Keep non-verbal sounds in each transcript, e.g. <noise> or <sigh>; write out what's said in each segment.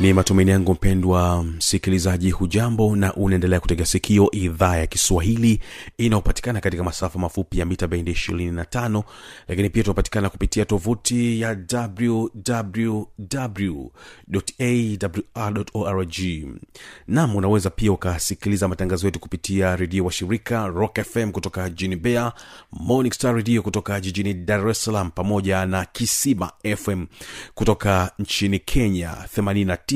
ni matumaini yangu mpendwa msikilizaji hujambo na unaendelea kutega sikio idhaa ya kiswahili inayopatikana katika masafa mafupi ya mita bendi 25 lakini pia tunapatikana kupitia tovuti ya wwwawrorg nam unaweza pia ukasikiliza matangazo yetu kupitia redio wa shirika rock fm kutoka jijini bea morning star radio kutoka jijini dar es salaam pamoja na kisima fm kutoka nchini kenya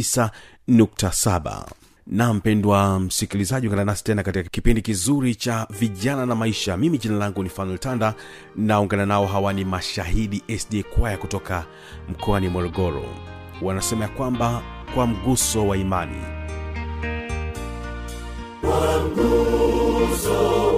89.7 na mpendwa msikilizaji ungana nasi tena katika kipindi kizuri cha vijana na maisha. Mimi jina langu ni fanuel tanda na ungana nao hawa ni mashahidi sd kwaya kutoka mkoani morogoro. Wanasema ya kwamba kwa mguso wa imani. Now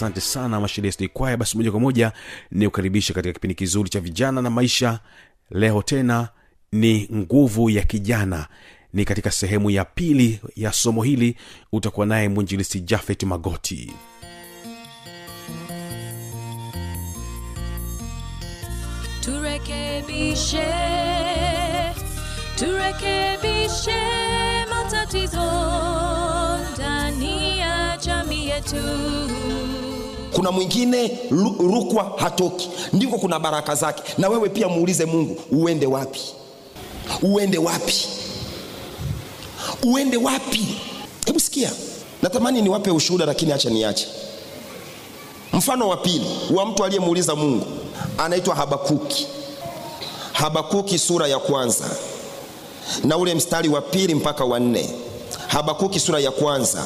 asante sana kwaya. Basi moja kwa moja ni kukaribisha katika kipindi kizuri cha vijana na maisha. Leo tena ni nguvu ya kijana. Ni katika sehemu ya pili ya somo hili. Utakuwa naye mwinjilisi jafet magoti. Turekebishe turekebishe matatizo ndani ya jamii yetu kuna mwingine rukwa hatoki. Ndiko kuna baraka zake. Na wewe pia muulize mungu uende wapi? Uende wapi? Uende wapi? Hebu sikia. Natamani niwape ushuhuda lakini acha niache. Mfano wa pili wa mtu aliyemuuliza mungu anaitwa habakuki. Habakuki sura ya kwanza na ule mstari wa pili mpaka wa nne habakuki sura ya kwanza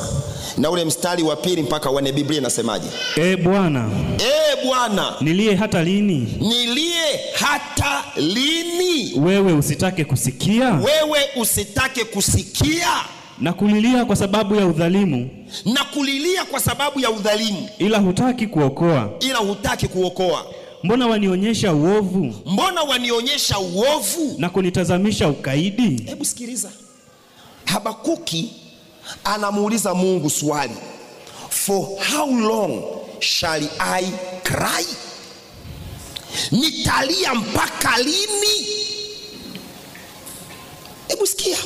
na ule mstari wa pili mpaka wane biblia inasemaje? E bwana e bwana niliye hata lini? nilie hata lini? Wewe usitake kusikia? Wewe usitake kusikia. Na kulilia kwa sababu ya udhalimu? Na kulilia kwa sababu ya udhalimu. Ila hutaki kuokoa? Ila hutaki kuokoa. Mbona wanionyesha uovu? Mbona wanionyesha uovu? Na kunitazamisha ukaidi? Hebu sikiliza habakuki anamuuliza mungu swali for how long shall i cry? Nitalia mpaka lini? Hebu sikia.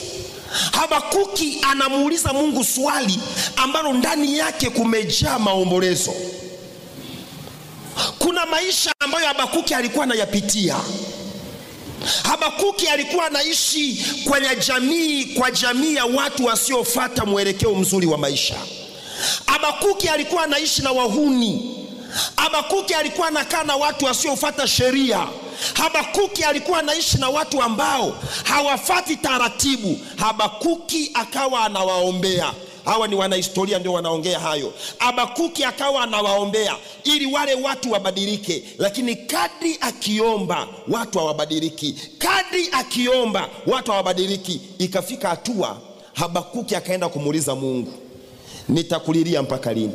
Habakuki anamuuliza mungu swali ambalo ndani yake kumejaa maombolezo. Kuna maisha ambayo habakuki alikuwa anayapitia habakuki alikuwa anaishi kwenye jamii kwa jamii ya watu wasiofata mwelekeo mzuri wa maisha. Habakuki alikuwa anaishi na wahuni. Habakuki alikuwa anakaa na watu wasiofata sheria. Habakuki alikuwa anaishi na watu ambao hawafati taratibu. Habakuki akawa anawaombea hawa ni wanahistoria ndio wanaongea hayo. Abakuki akawa anawaombea ili wale watu wabadilike lakini kadri akiomba watu hawabadiliki. Kadri akiomba watu hawabadiliki. Ikafika hatua habakuki akaenda kumuuliza mungu nitakulilia mpaka lini?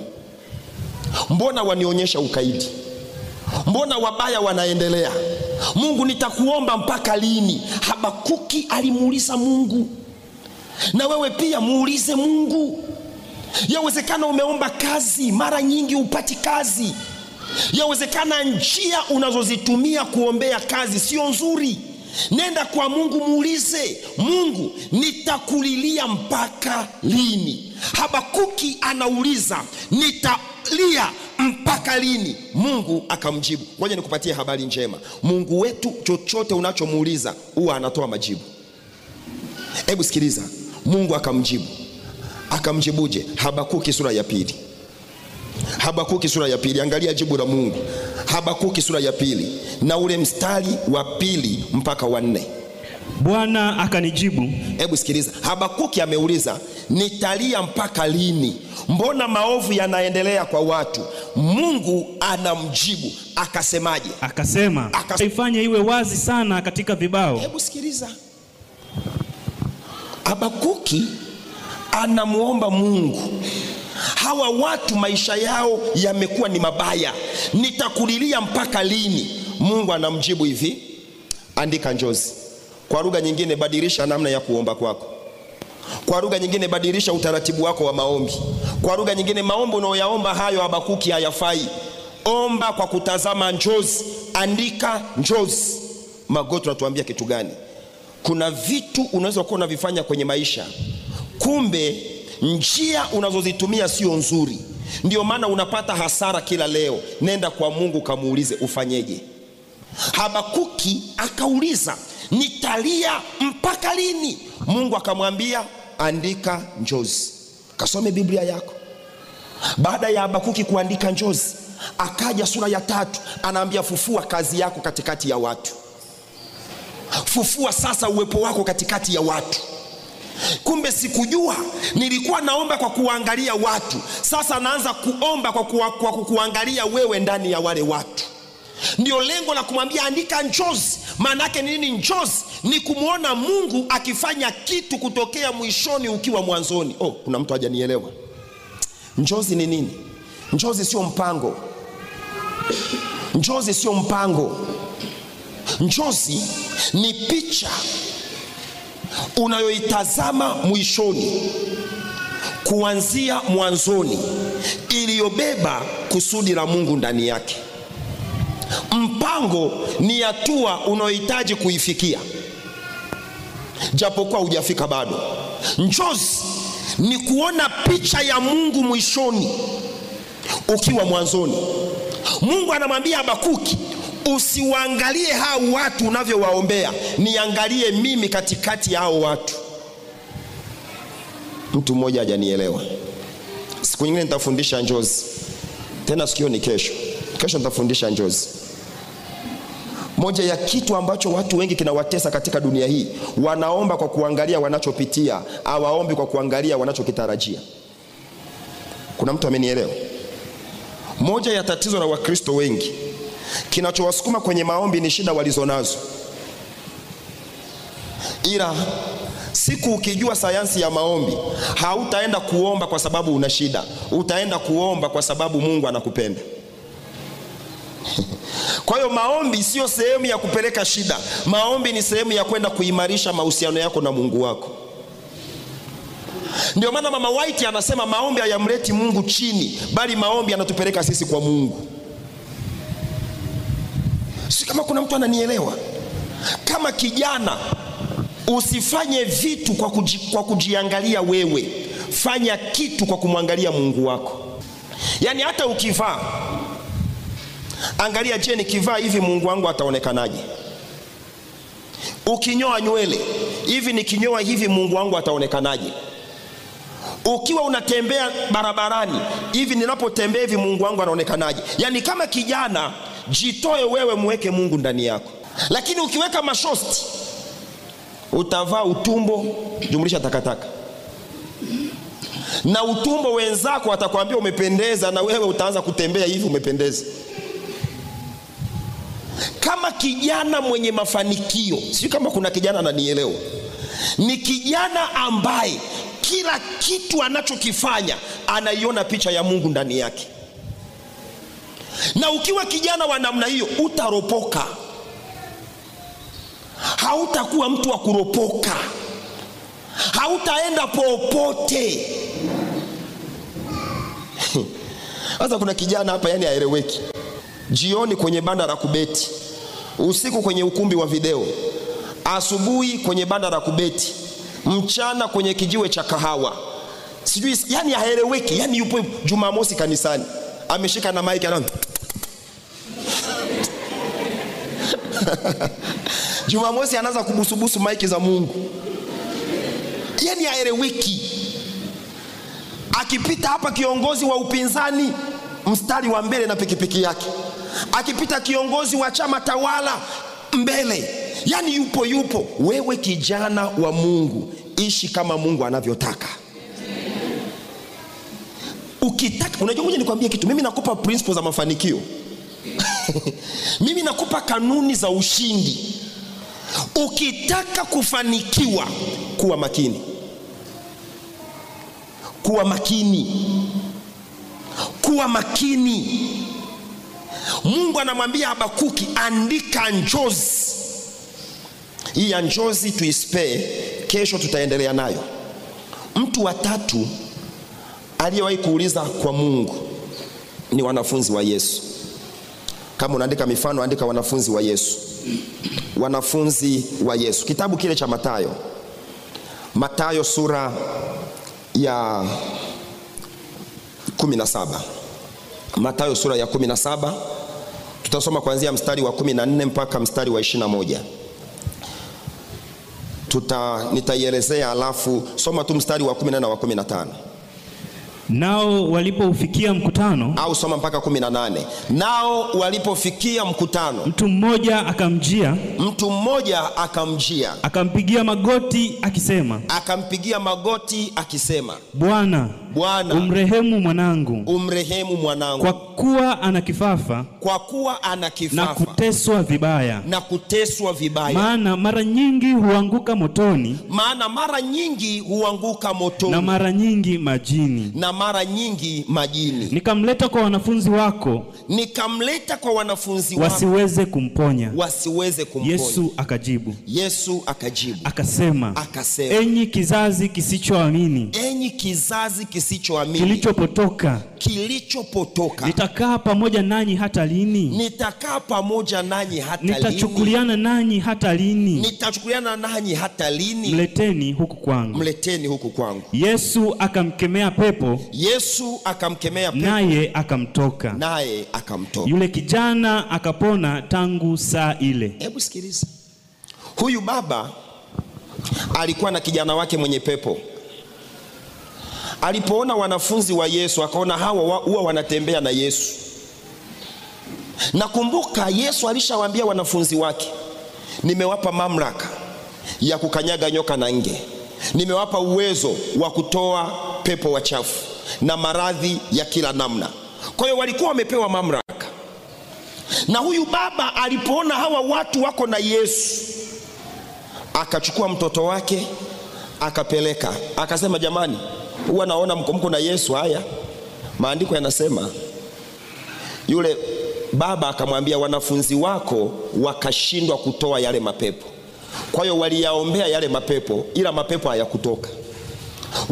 Mbona wanionyesha ukaidi? Mbona wabaya wanaendelea? Mungu nitakuomba mpaka lini? Habakuki alimuuliza mungu na wewe pia muulize mungu. Yawezekana umeomba kazi mara nyingi upati kazi. Yawezekana njia unazozitumia kuombea kazi sio nzuri. Nenda kwa mungu muulize mungu nitakulilia mpaka lini? Habakuki anauliza nitalia mpaka lini? Mungu akamjibu. Ngoja nikupatie habari njema. Mungu wetu chochote unachomuuliza huwa anatoa majibu. Hebu sikiliza mungu akamjibu. Akamjibuje? Habakuki sura ya pili. Habakuki sura ya pili. Angalia jibu la mungu. Habakuki sura ya pili. Na ule mstari wa pili mpaka wa nne. Bwana akanijibu. Hebu sikiliza. Habakuki ameuliza nitalia mpaka lini? Mbona maovu yanaendelea kwa watu? Mungu anamjibu. Akasemaje? Akasema akasema, ifanye iwe wazi sana katika vibao. Hebu sikiliza habakuki anamwomba mungu. Hawa watu maisha yao yamekuwa ni mabaya. Nitakulilia mpaka lini? Mungu anamjibu hivi. Andika njozi. Kwa lugha nyingine badilisha namna ya kuomba kwako. Kwa lugha nyingine badilisha utaratibu wako wa maombi. Kwa lugha nyingine maombi unaoyaomba hayo habakuki hayafai. Omba kwa kutazama njozi. Andika njozi. Magoti natuambia kitu gani kuna vitu unaweza kuwa unavifanya kwenye maisha. Kumbe njia unazozitumia sio nzuri. Ndio maana unapata hasara kila leo. Nenda kwa mungu kamuulize ufanyeje? Habakuki akauliza nitalia mpaka lini? Mungu akamwambia andika njozi. Kasome biblia yako. Baada ya habakuki kuandika njozi akaja sura ya tatu anaambia fufua kazi yako katikati ya watu fufua sasa uwepo wako katikati ya watu. Kumbe sikujua nilikuwa naomba kwa kuangalia watu. Sasa naanza kuomba kwa, kuwa, kwa kukuangalia wewe ndani ya wale watu. Ndio lengo la kumwambia andika njozi. Maana yake ni nini njozi? Ni kumwona mungu akifanya kitu kutokea mwishoni ukiwa mwanzoni. Oh kuna mtu hajanielewa. Njozi ni nini? Njozi sio mpango. Njozi sio mpango njozi ni picha unayoitazama mwishoni kuanzia mwanzoni iliyobeba kusudi la mungu ndani yake. Mpango ni hatua unayohitaji kuifikia japokuwa hujafika bado. Njozi ni kuona picha ya mungu mwishoni ukiwa mwanzoni. Mungu anamwambia habakuki usiwaangalie hao watu unavyowaombea. Niangalie mimi katikati ya hao watu. Mtu mmoja hajanielewa. Siku nyingine nitafundisha njozi. Tena sikio ni kesho. Kesho nitafundisha njozi. Moja ya kitu ambacho watu wengi kinawatesa katika dunia hii wanaomba kwa kuangalia wanachopitia awaombi kwa kuangalia wanachokitarajia. Kuna mtu amenielewa? Moja ya tatizo la wakristo wengi kinachowasukuma kwenye maombi ni shida walizonazo. Ila siku ukijua sayansi ya maombi hautaenda kuomba kwa sababu una shida. Utaenda kuomba kwa sababu mungu anakupenda. <laughs> Kwa hiyo maombi siyo sehemu ya kupeleka shida. Maombi ni sehemu ya kwenda kuimarisha mahusiano yako na mungu wako. Ndio maana mama white anasema maombi hayamleti mungu chini bali maombi yanatupeleka sisi kwa mungu si kama kuna mtu ananielewa? Kama kijana usifanye vitu kwa, kuji, kwa kujiangalia wewe. Fanya kitu kwa kumwangalia mungu wako. Yaani hata ukivaa angalia je nikivaa hivi mungu wangu ataonekanaje? Ukinyoa nywele hivi nikinyoa hivi mungu wangu ataonekanaje? Ukiwa unatembea barabarani hivi ninapotembea hivi mungu wangu anaonekanaje? Yaani kama kijana jitoe wewe muweke mungu ndani yako. Lakini ukiweka mashosti utavaa utumbo jumlisha takataka. Na utumbo wenzako atakwambia umependeza na wewe utaanza kutembea hivi umependeza. Kama kijana mwenye mafanikio sijui kama kuna kijana ananielewa. Ni kijana ambaye kila kitu anachokifanya anaiona picha ya mungu ndani yake na ukiwa kijana wa namna hiyo utaropoka. Hautakuwa mtu wa kuropoka. Hautaenda popote. <laughs> Sasa kuna kijana hapa yani aeleweki jioni kwenye banda la kubeti. Usiku kwenye ukumbi wa video. Asubuhi kwenye banda la kubeti. Mchana kwenye kijiwe cha kahawa. Sijui yani haeleweki. Yani yupo jumamosi kanisani ameshika na maiki ana <laughs> jumamosi anaanza kubusubusu maiki za mungu. Yani haeleweki. Akipita hapa kiongozi wa upinzani mstari wa mbele na pikipiki yake. Akipita kiongozi wa chama tawala mbele. Yani yupo yupo. Wewe kijana wa mungu ishi kama mungu anavyotaka ukitaka unajua moja nikwambie kitu. Mimi nakupa principles za mafanikio. <laughs> Mimi nakupa kanuni za ushindi. Ukitaka kufanikiwa kuwa makini. Kuwa makini. Kuwa makini. Mungu anamwambia habakuki andika njozi. Hii ya njozi tuispee kesho tutaendelea nayo. Mtu wa tatu aliyewahi kuuliza kwa mungu ni wanafunzi wa yesu. Kama unaandika mifano andika wanafunzi wa yesu. Wanafunzi wa yesu. Kitabu kile cha matayo matayo sura ya 17 matayo sura ya 17 tutasoma kuanzia mstari wa 14 mpaka mstari wa 21 tuta nitaielezea alafu soma tu mstari wa 14 na wa 15 nao walipoufikia mkutano au soma mpaka 18 nao walipofikia mkutano mtu mmoja akamjia mtu mmoja akamjia. akampigia magoti akisema akampigia magoti akisema bwana Bwana umrehemu mwanangu, umrehemu mwanangu. Kwa kuwa ana kifafa kwa kuwa ana na kuteswa vibaya. na kuteswa vibaya. Maana mara nyingi huanguka motoni. Maana mara nyingi huanguka motoni. Na mara nyingi majini. na mara nyingi majini. Nikamleta kwa wanafunzi wako. Nikamleta kwa wanafunzi wako. Wasiweze kumponya. wasiweze kumponya. Yesu akajibu. Yesu akajibu. Akasema, akasema enyi kizazi kisichoamini. Enyi kizazi kisichoamini kilichopotoka, kilichopotoka. Nitakaa pamoja nanyi hata lini? nitakaa pamoja nanyi hata lini? Nitachukuliana nanyi hata lini? nitachukuliana nanyi hata lini? Mleteni huku kwangu. mleteni huku kwangu. Yesu akamkemea pepo, yesu akamkemea pepo. Naye akamtoka. naye akamtoka. Yule kijana akapona tangu saa ile. hebu sikiliza. Huyu baba alikuwa na kijana wake mwenye pepo alipoona wanafunzi wa yesu akaona hawa huwa wanatembea na yesu. Nakumbuka yesu alishawaambia wanafunzi wake nimewapa mamlaka ya kukanyaga nyoka na nge. Nimewapa uwezo wa kutoa pepo wachafu na maradhi ya kila namna. Kwa hiyo walikuwa wamepewa mamlaka. Na huyu baba alipoona hawa watu wako na yesu akachukua mtoto wake akapeleka. Akasema jamani huwa naona mko mko na yesu. Haya maandiko yanasema yule baba akamwambia wanafunzi wako wakashindwa kutoa yale mapepo. Kwa hiyo waliyaombea yale mapepo ila mapepo hayakutoka.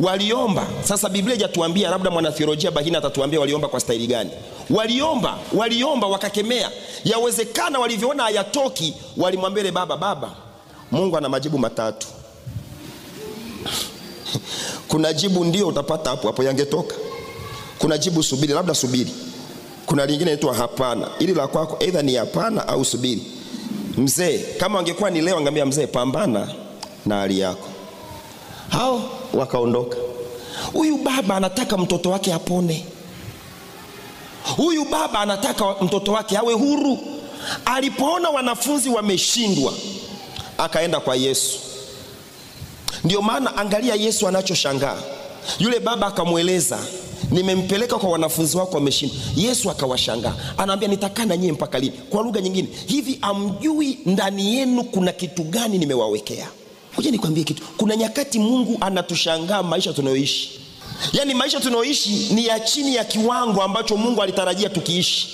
Waliomba. Sasa biblia ijatuambia labda mwanatheolojia bahina atatuambia waliomba kwa staili gani. Waliomba waliomba wakakemea. Yawezekana walivyoona hayatoki walimwambia baba baba mungu ana majibu matatu <laughs> kuna jibu ndio utapata hapo hapo yangetoka. Kuna jibu subiri labda subiri. Kuna lingine inaitwa hapana. Ili la kwako aidha ni hapana au subiri. Mzee kama angekuwa ni leo angeambia mzee pambana na hali yako. Hao wakaondoka. Huyu baba anataka mtoto wake apone. Huyu baba anataka mtoto wake awe huru. Alipoona wanafunzi wameshindwa akaenda kwa yesu ndio maana angalia yesu anachoshangaa. Yule baba akamweleza nimempeleka kwa wanafunzi wako wameshindwa yesu akawashangaa. Anaambia nitakaa na nyie mpaka lini? Kwa lugha nyingine hivi amjui ndani yenu kuna kitu gani nimewawekea? Ngoja nikwambie kitu. Kuna nyakati mungu anatushangaa maisha tunayoishi. Yaani maisha tunayoishi ni ya chini ya kiwango ambacho mungu alitarajia tukiishi.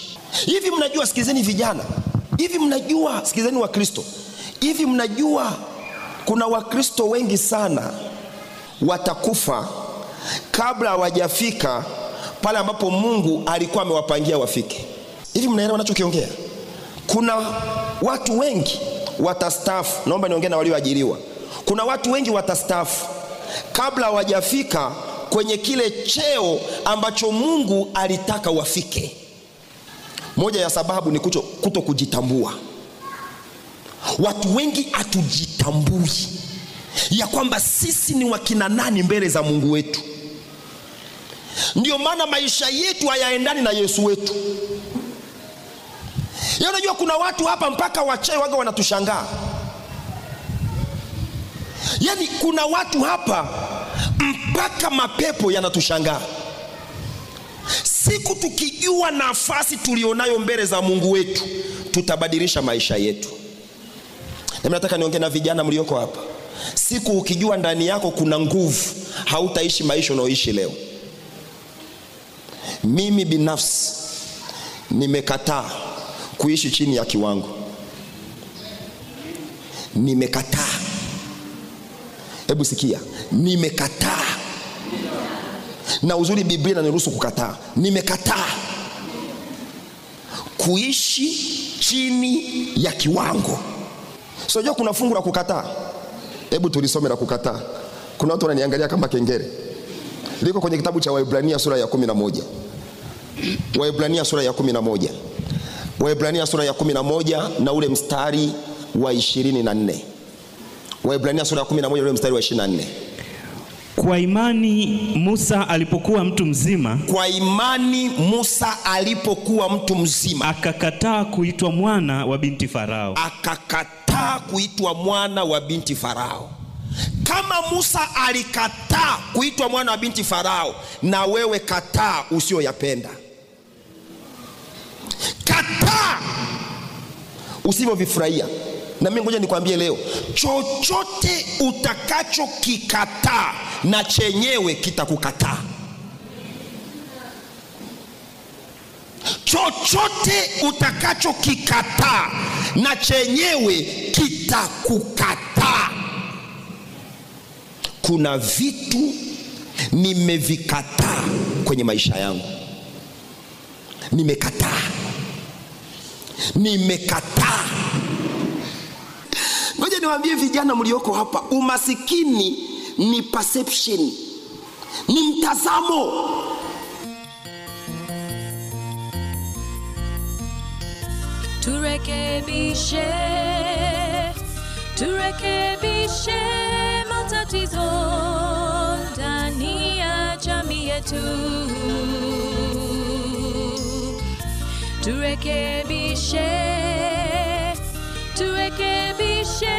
Hivi mnajua sikilizeni vijana. Hivi mnajua sikilizeni wakristo. Hivi mnajua kuna wakristo wengi sana watakufa kabla hawajafika pale ambapo mungu alikuwa amewapangia wafike. Hivi mnaelewa nachokiongea kuna watu wengi watastaafu. Naomba niongee na walioajiriwa. Kuna watu wengi watastaafu kabla hawajafika kwenye kile cheo ambacho mungu alitaka wafike. Moja ya sababu ni kuto, kuto kujitambua watu wengi hatujitambui ya kwamba sisi ni wakina nani mbele za mungu wetu. Ndio maana maisha yetu hayaendani na yesu wetu. Ya unajua kuna watu hapa mpaka wachai waga wanatushangaa. Yaani kuna watu hapa mpaka mapepo yanatushangaa. Siku tukijua nafasi tulionayo mbele za mungu wetu tutabadilisha maisha yetu nami nataka niongee na vijana mlioko hapa. Siku ukijua ndani yako kuna nguvu hautaishi maisha unaoishi leo. Mimi binafsi nimekataa kuishi chini ya kiwango. Nimekataa. Hebu sikia. Nimekataa. Na uzuri biblia inaniruhusu kukataa. Nimekataa kuishi chini ya kiwango sinajua kuna fungu la kukataa. Hebu tulisome la kukataa. Kuna watu wananiangalia kama kengere liko kwenye kitabu cha waibrania sura ya kumi na moja. Waibrania sura ya kumi na moja. Waibrania sura ya kumi na moja na ule mstari wa ishirini na nne. Waibrania sura ya kumi na moja ule mstari wa ishirini na nne. Kwa imani Musa alipokuwa mtu mzima kwa imani musa alipokuwa mtu mzima akakataa kuitwa mwana wa binti Farao. akakataa kuitwa mwana wa binti farao. Kama musa alikataa kuitwa mwana wa binti farao na wewe kataa usiyoyapenda. Kataa! Usivyovifurahia. Na mimi ngoja nikwambie leo chochote utakachokikataa na chenyewe kitakukataa chochote utakachokikataa na chenyewe kitakukataa kuna vitu nimevikataa kwenye maisha yangu. Nimekataa. Nimekataa. Ngoja niwaambie vijana mlioko hapa umasikini ni perception ni mtazamo turekebishe turekebishe matatizo ndani ya jamii yetu turekebishe turekebishe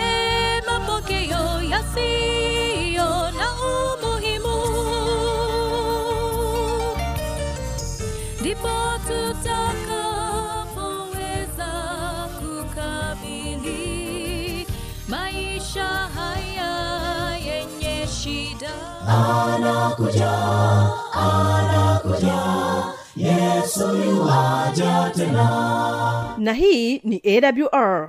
mapokeo yasiyo na umuhimu anakuja anakuja. Yesu yuwaja tena. Na hii ni awr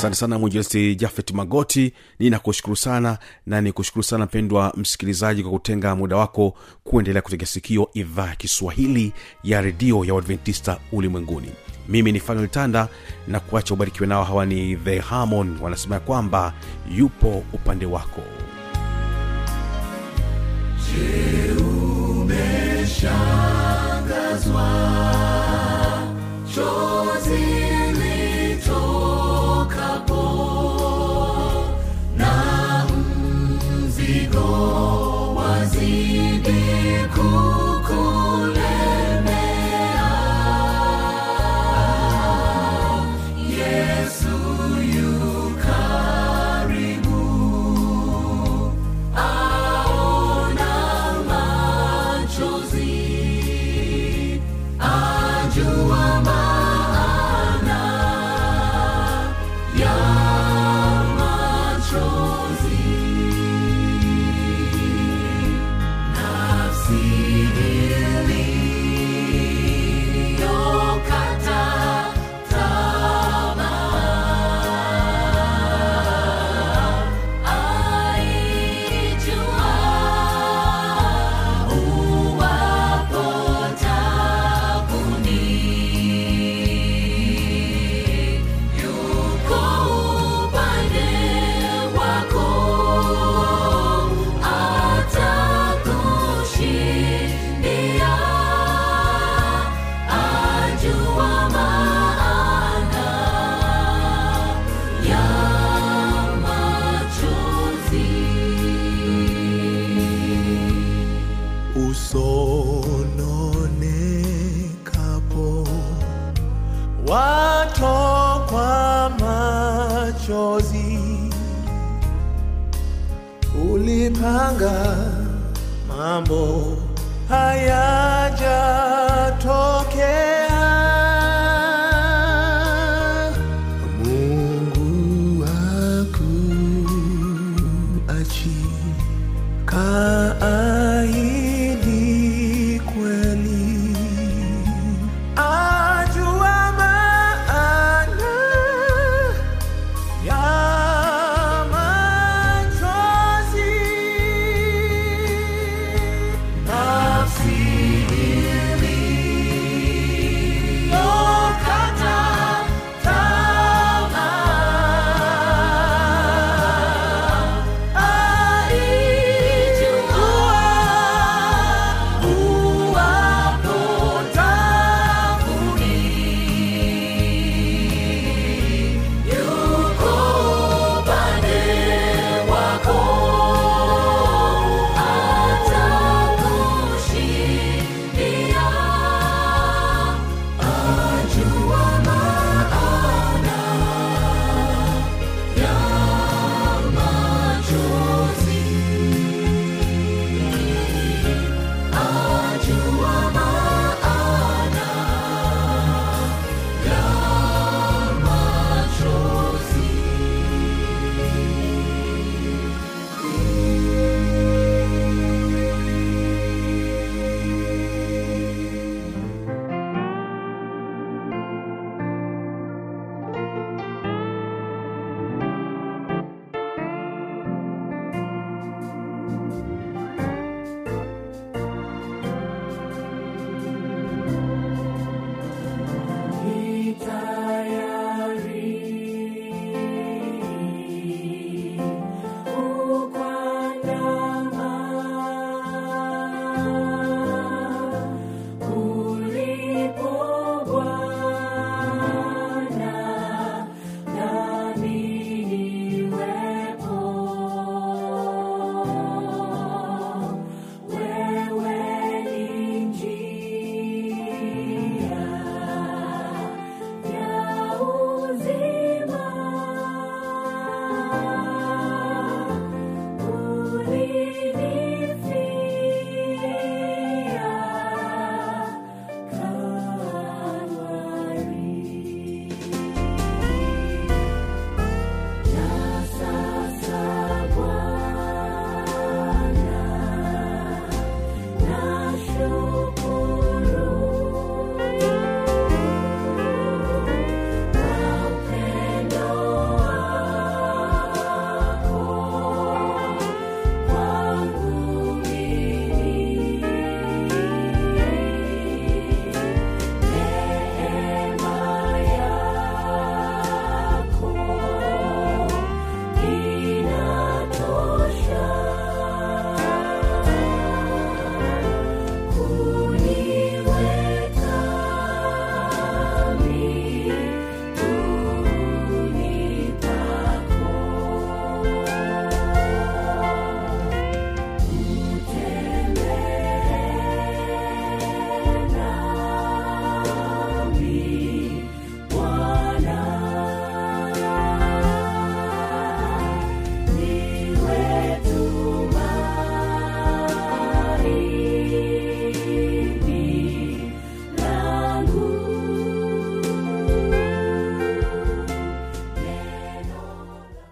asante sana mwinjilisti jafet magoti. Ninakushukuru sana na nikushukuru sana mpendwa msikilizaji kwa kutenga muda wako kuendelea kutega sikio idhaa ya kiswahili ya redio ya uadventista ulimwenguni. Mimi ni fanuel tanda na kuacha ubarikiwe nao. Hawa ni the harmon wanasema ya kwamba yupo upande wako. Usononekapo